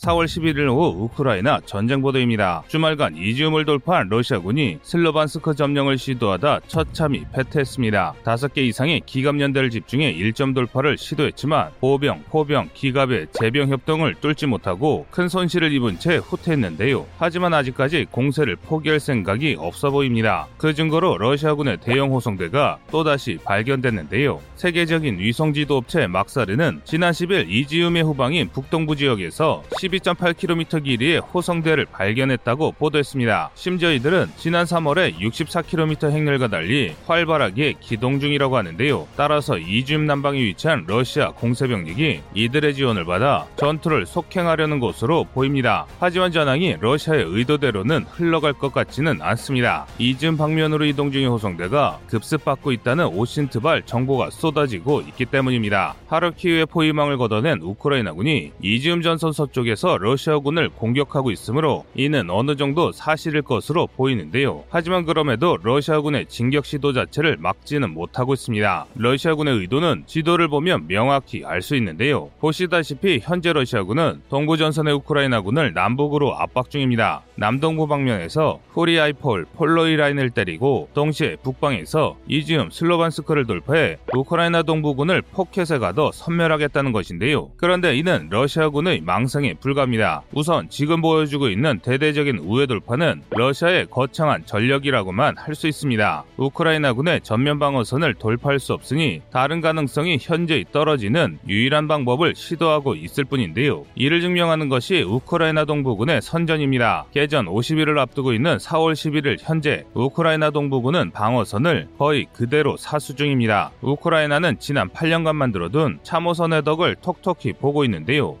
4월 11일 오후 우크라이나 전쟁 보도입니다. 주말간 이지움을 돌파한 러시아군이 슬로반스크 점령을 시도하다 처참히 패퇴했습니다. 5개 이상의 기갑연대를 집중해 1점 돌파를 시도했지만 보병, 포병, 기갑의 재병 협동을 뚫지 못하고 큰 손실을 입은 채 후퇴했는데요. 하지만 아직까지 공세를 포기할 생각이 없어 보입니다. 그 증거로 러시아군의 대형 호송대가 또다시 발견됐는데요. 세계적인 위성지도 업체 막사르는 지난 10일 이지움의 후방인 북동부 지역에서 12.8km 길이의 호성대를 발견했다고 보도했습니다. 심지어 이들은 지난 3월에 64km 행렬과 달리 활발하게 기동 중이라고 하는데요. 따라서 이지움 남방에 위치한 러시아 공세병력이 이들의 지원을 받아 전투를 속행하려는 것으로 보입니다. 하지만 전황이 러시아의 의도대로는 흘러갈 것 같지는 않습니다. 이지움 방면으로 이동 중인 호성대가 급습받고 있다는 오신트발 정보가 쏟아지고 있기 때문입니다. 하르키우의 포위망을 걷어낸 우크라이나군이 이지움 전선 서쪽에서 러시아군을 공격하고 있으므로 이는 어느 정도 사실일 것으로 보이는데요. 하지만 그럼에도 러시아군의 진격 시도 자체를 막지는 못하고 있습니다. 러시아군의 의도는 지도를 보면 명확히 알 수 있는데요. 보시다시피 현재 러시아군은 동부 전선의 우크라이나군을 남북으로 압박 중입니다. 남동부 방면에서 후리아이폴, 폴로이 라인을 때리고 동시에 북방에서 이지움 슬로반스크를 돌파해 우크라이나 동부군을 포켓에 가둬 섬멸하겠다는 것인데요. 그런데 이는 러시아군의 망상에 불과합니다. 우선 지금 보여주고 있는 대대적인 우회 돌파는 러시아의 거창한 전력이라고만 할 수 있습니다. 우크라이나군의 전면 방어선을 돌파할 수 없으니 다른 가능성이 현저히 떨어지는 유일한 방법을 시도하고 있을 뿐인데요. 이를 증명하는 것이 우크라이나 동부군의 선전입니다. 개전 50일을 앞두고 있는 4월 11일 현재 우크라이나 동부군은 방어선을 거의 그대로 사수 중입니다. 우크라이나는 지난 8년간 만들어둔 참호선의 덕을 톡톡히 보고 있는데요.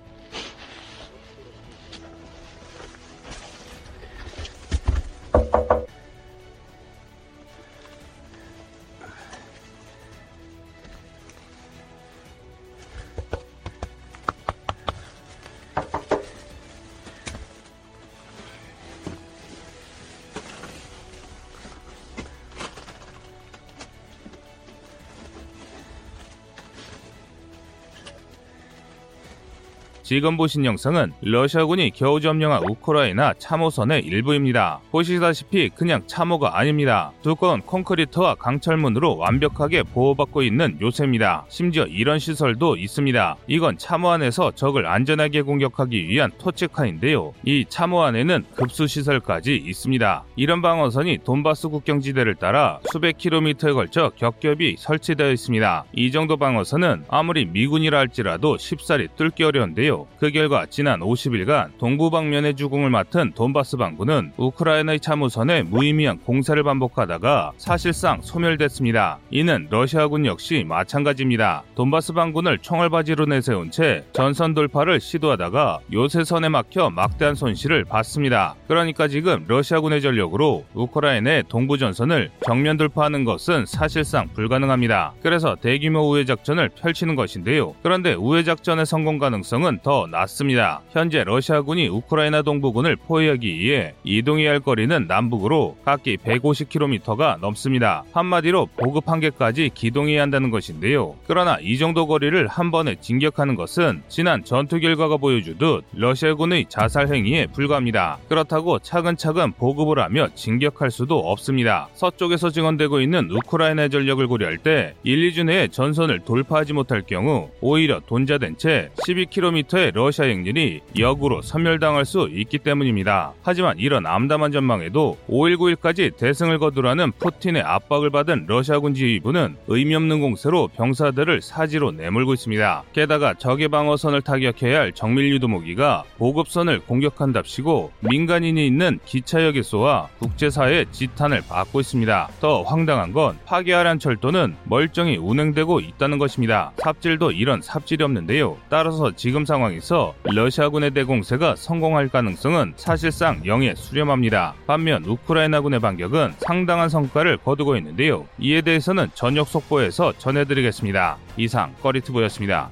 지금 보신 영상은 러시아군이 겨우 점령한 우크라이나 참호선의 일부입니다. 보시다시피 그냥 참호가 아닙니다. 두꺼운 콘크리트와 강철문으로 완벽하게 보호받고 있는 요새입니다. 심지어 이런 시설도 있습니다. 이건 참호 안에서 적을 안전하게 공격하기 위한 토치카인데요. 이 참호 안에는 급수 시설까지 있습니다. 이런 방어선이 돈바스 국경지대를 따라 수백 킬로미터에 걸쳐 겹겹이 설치되어 있습니다. 이 정도 방어선은 아무리 미군이라 할지라도 쉽사리 뚫기 어려운데요. 그 결과 지난 50일간 동부 방면의 주공을 맡은 돈바스 방군은 우크라이나의 참호선에 무의미한 공세를 반복하다가 사실상 소멸됐습니다. 이는 러시아군 역시 마찬가지입니다. 돈바스 방군을 총알바지로 내세운 채 전선 돌파를 시도하다가 요새선에 막혀 막대한 손실을 봤습니다. 그러니까 지금 러시아군의 전력으로 우크라이나의 동부 전선을 정면 돌파하는 것은 사실상 불가능합니다. 그래서 대규모 우회 작전을 펼치는 것인데요. 그런데 우회 작전의 성공 가능성은 더더 낮습니다. 현재 러시아군이 우크라이나 동부군을 포위하기 위해 이동해야 할 거리는 남북으로 각기 150km가 넘습니다. 한마디로 보급 한 개까지 기동해야 한다는 것인데요. 그러나 이 정도 거리를 한 번에 진격하는 것은 지난 전투 결과가 보여주듯 러시아군의 자살 행위에 불과합니다. 그렇다고 차근차근 보급을 하며 진격할 수도 없습니다. 서쪽에서 증언되고 있는 우크라이나 전력을 고려할 때 1, 2주 내에 전선을 돌파하지 못할 경우 오히려 돈자된 채 12km 근처의 러시아 행진이 역으로 섬멸당할 수 있기 때문입니다. 하지만 이런 암담한 전망에도 5일 9일까지 대승을 거두라는 푸틴의 압박을 받은 러시아군 지휘부는 의미 없는 공세로 병사들을 사지로 내몰고 있습니다. 게다가 적의 방어선을 타격해야 할 정밀 유도무기가 보급선을 공격한답시고 민간인이 있는 기차역에 쏘아 국제사회의 지탄을 받고 있습니다. 더 황당한 건 파괴하란 철도는 멀쩡히 운행되고 있다는 것입니다. 삽질도 이런 삽질이 없는데요. 따라서 지금 상황 상황에서 러시아군의 대공세가 성공할 가능성은 사실상 0에 수렴합니다. 반면 우크라이나군의 반격은 상당한 성과를 거두고 있는데요. 이에 대해서는 저녁 속보에서 전해드리겠습니다. 이상 꺼리트보였습니다.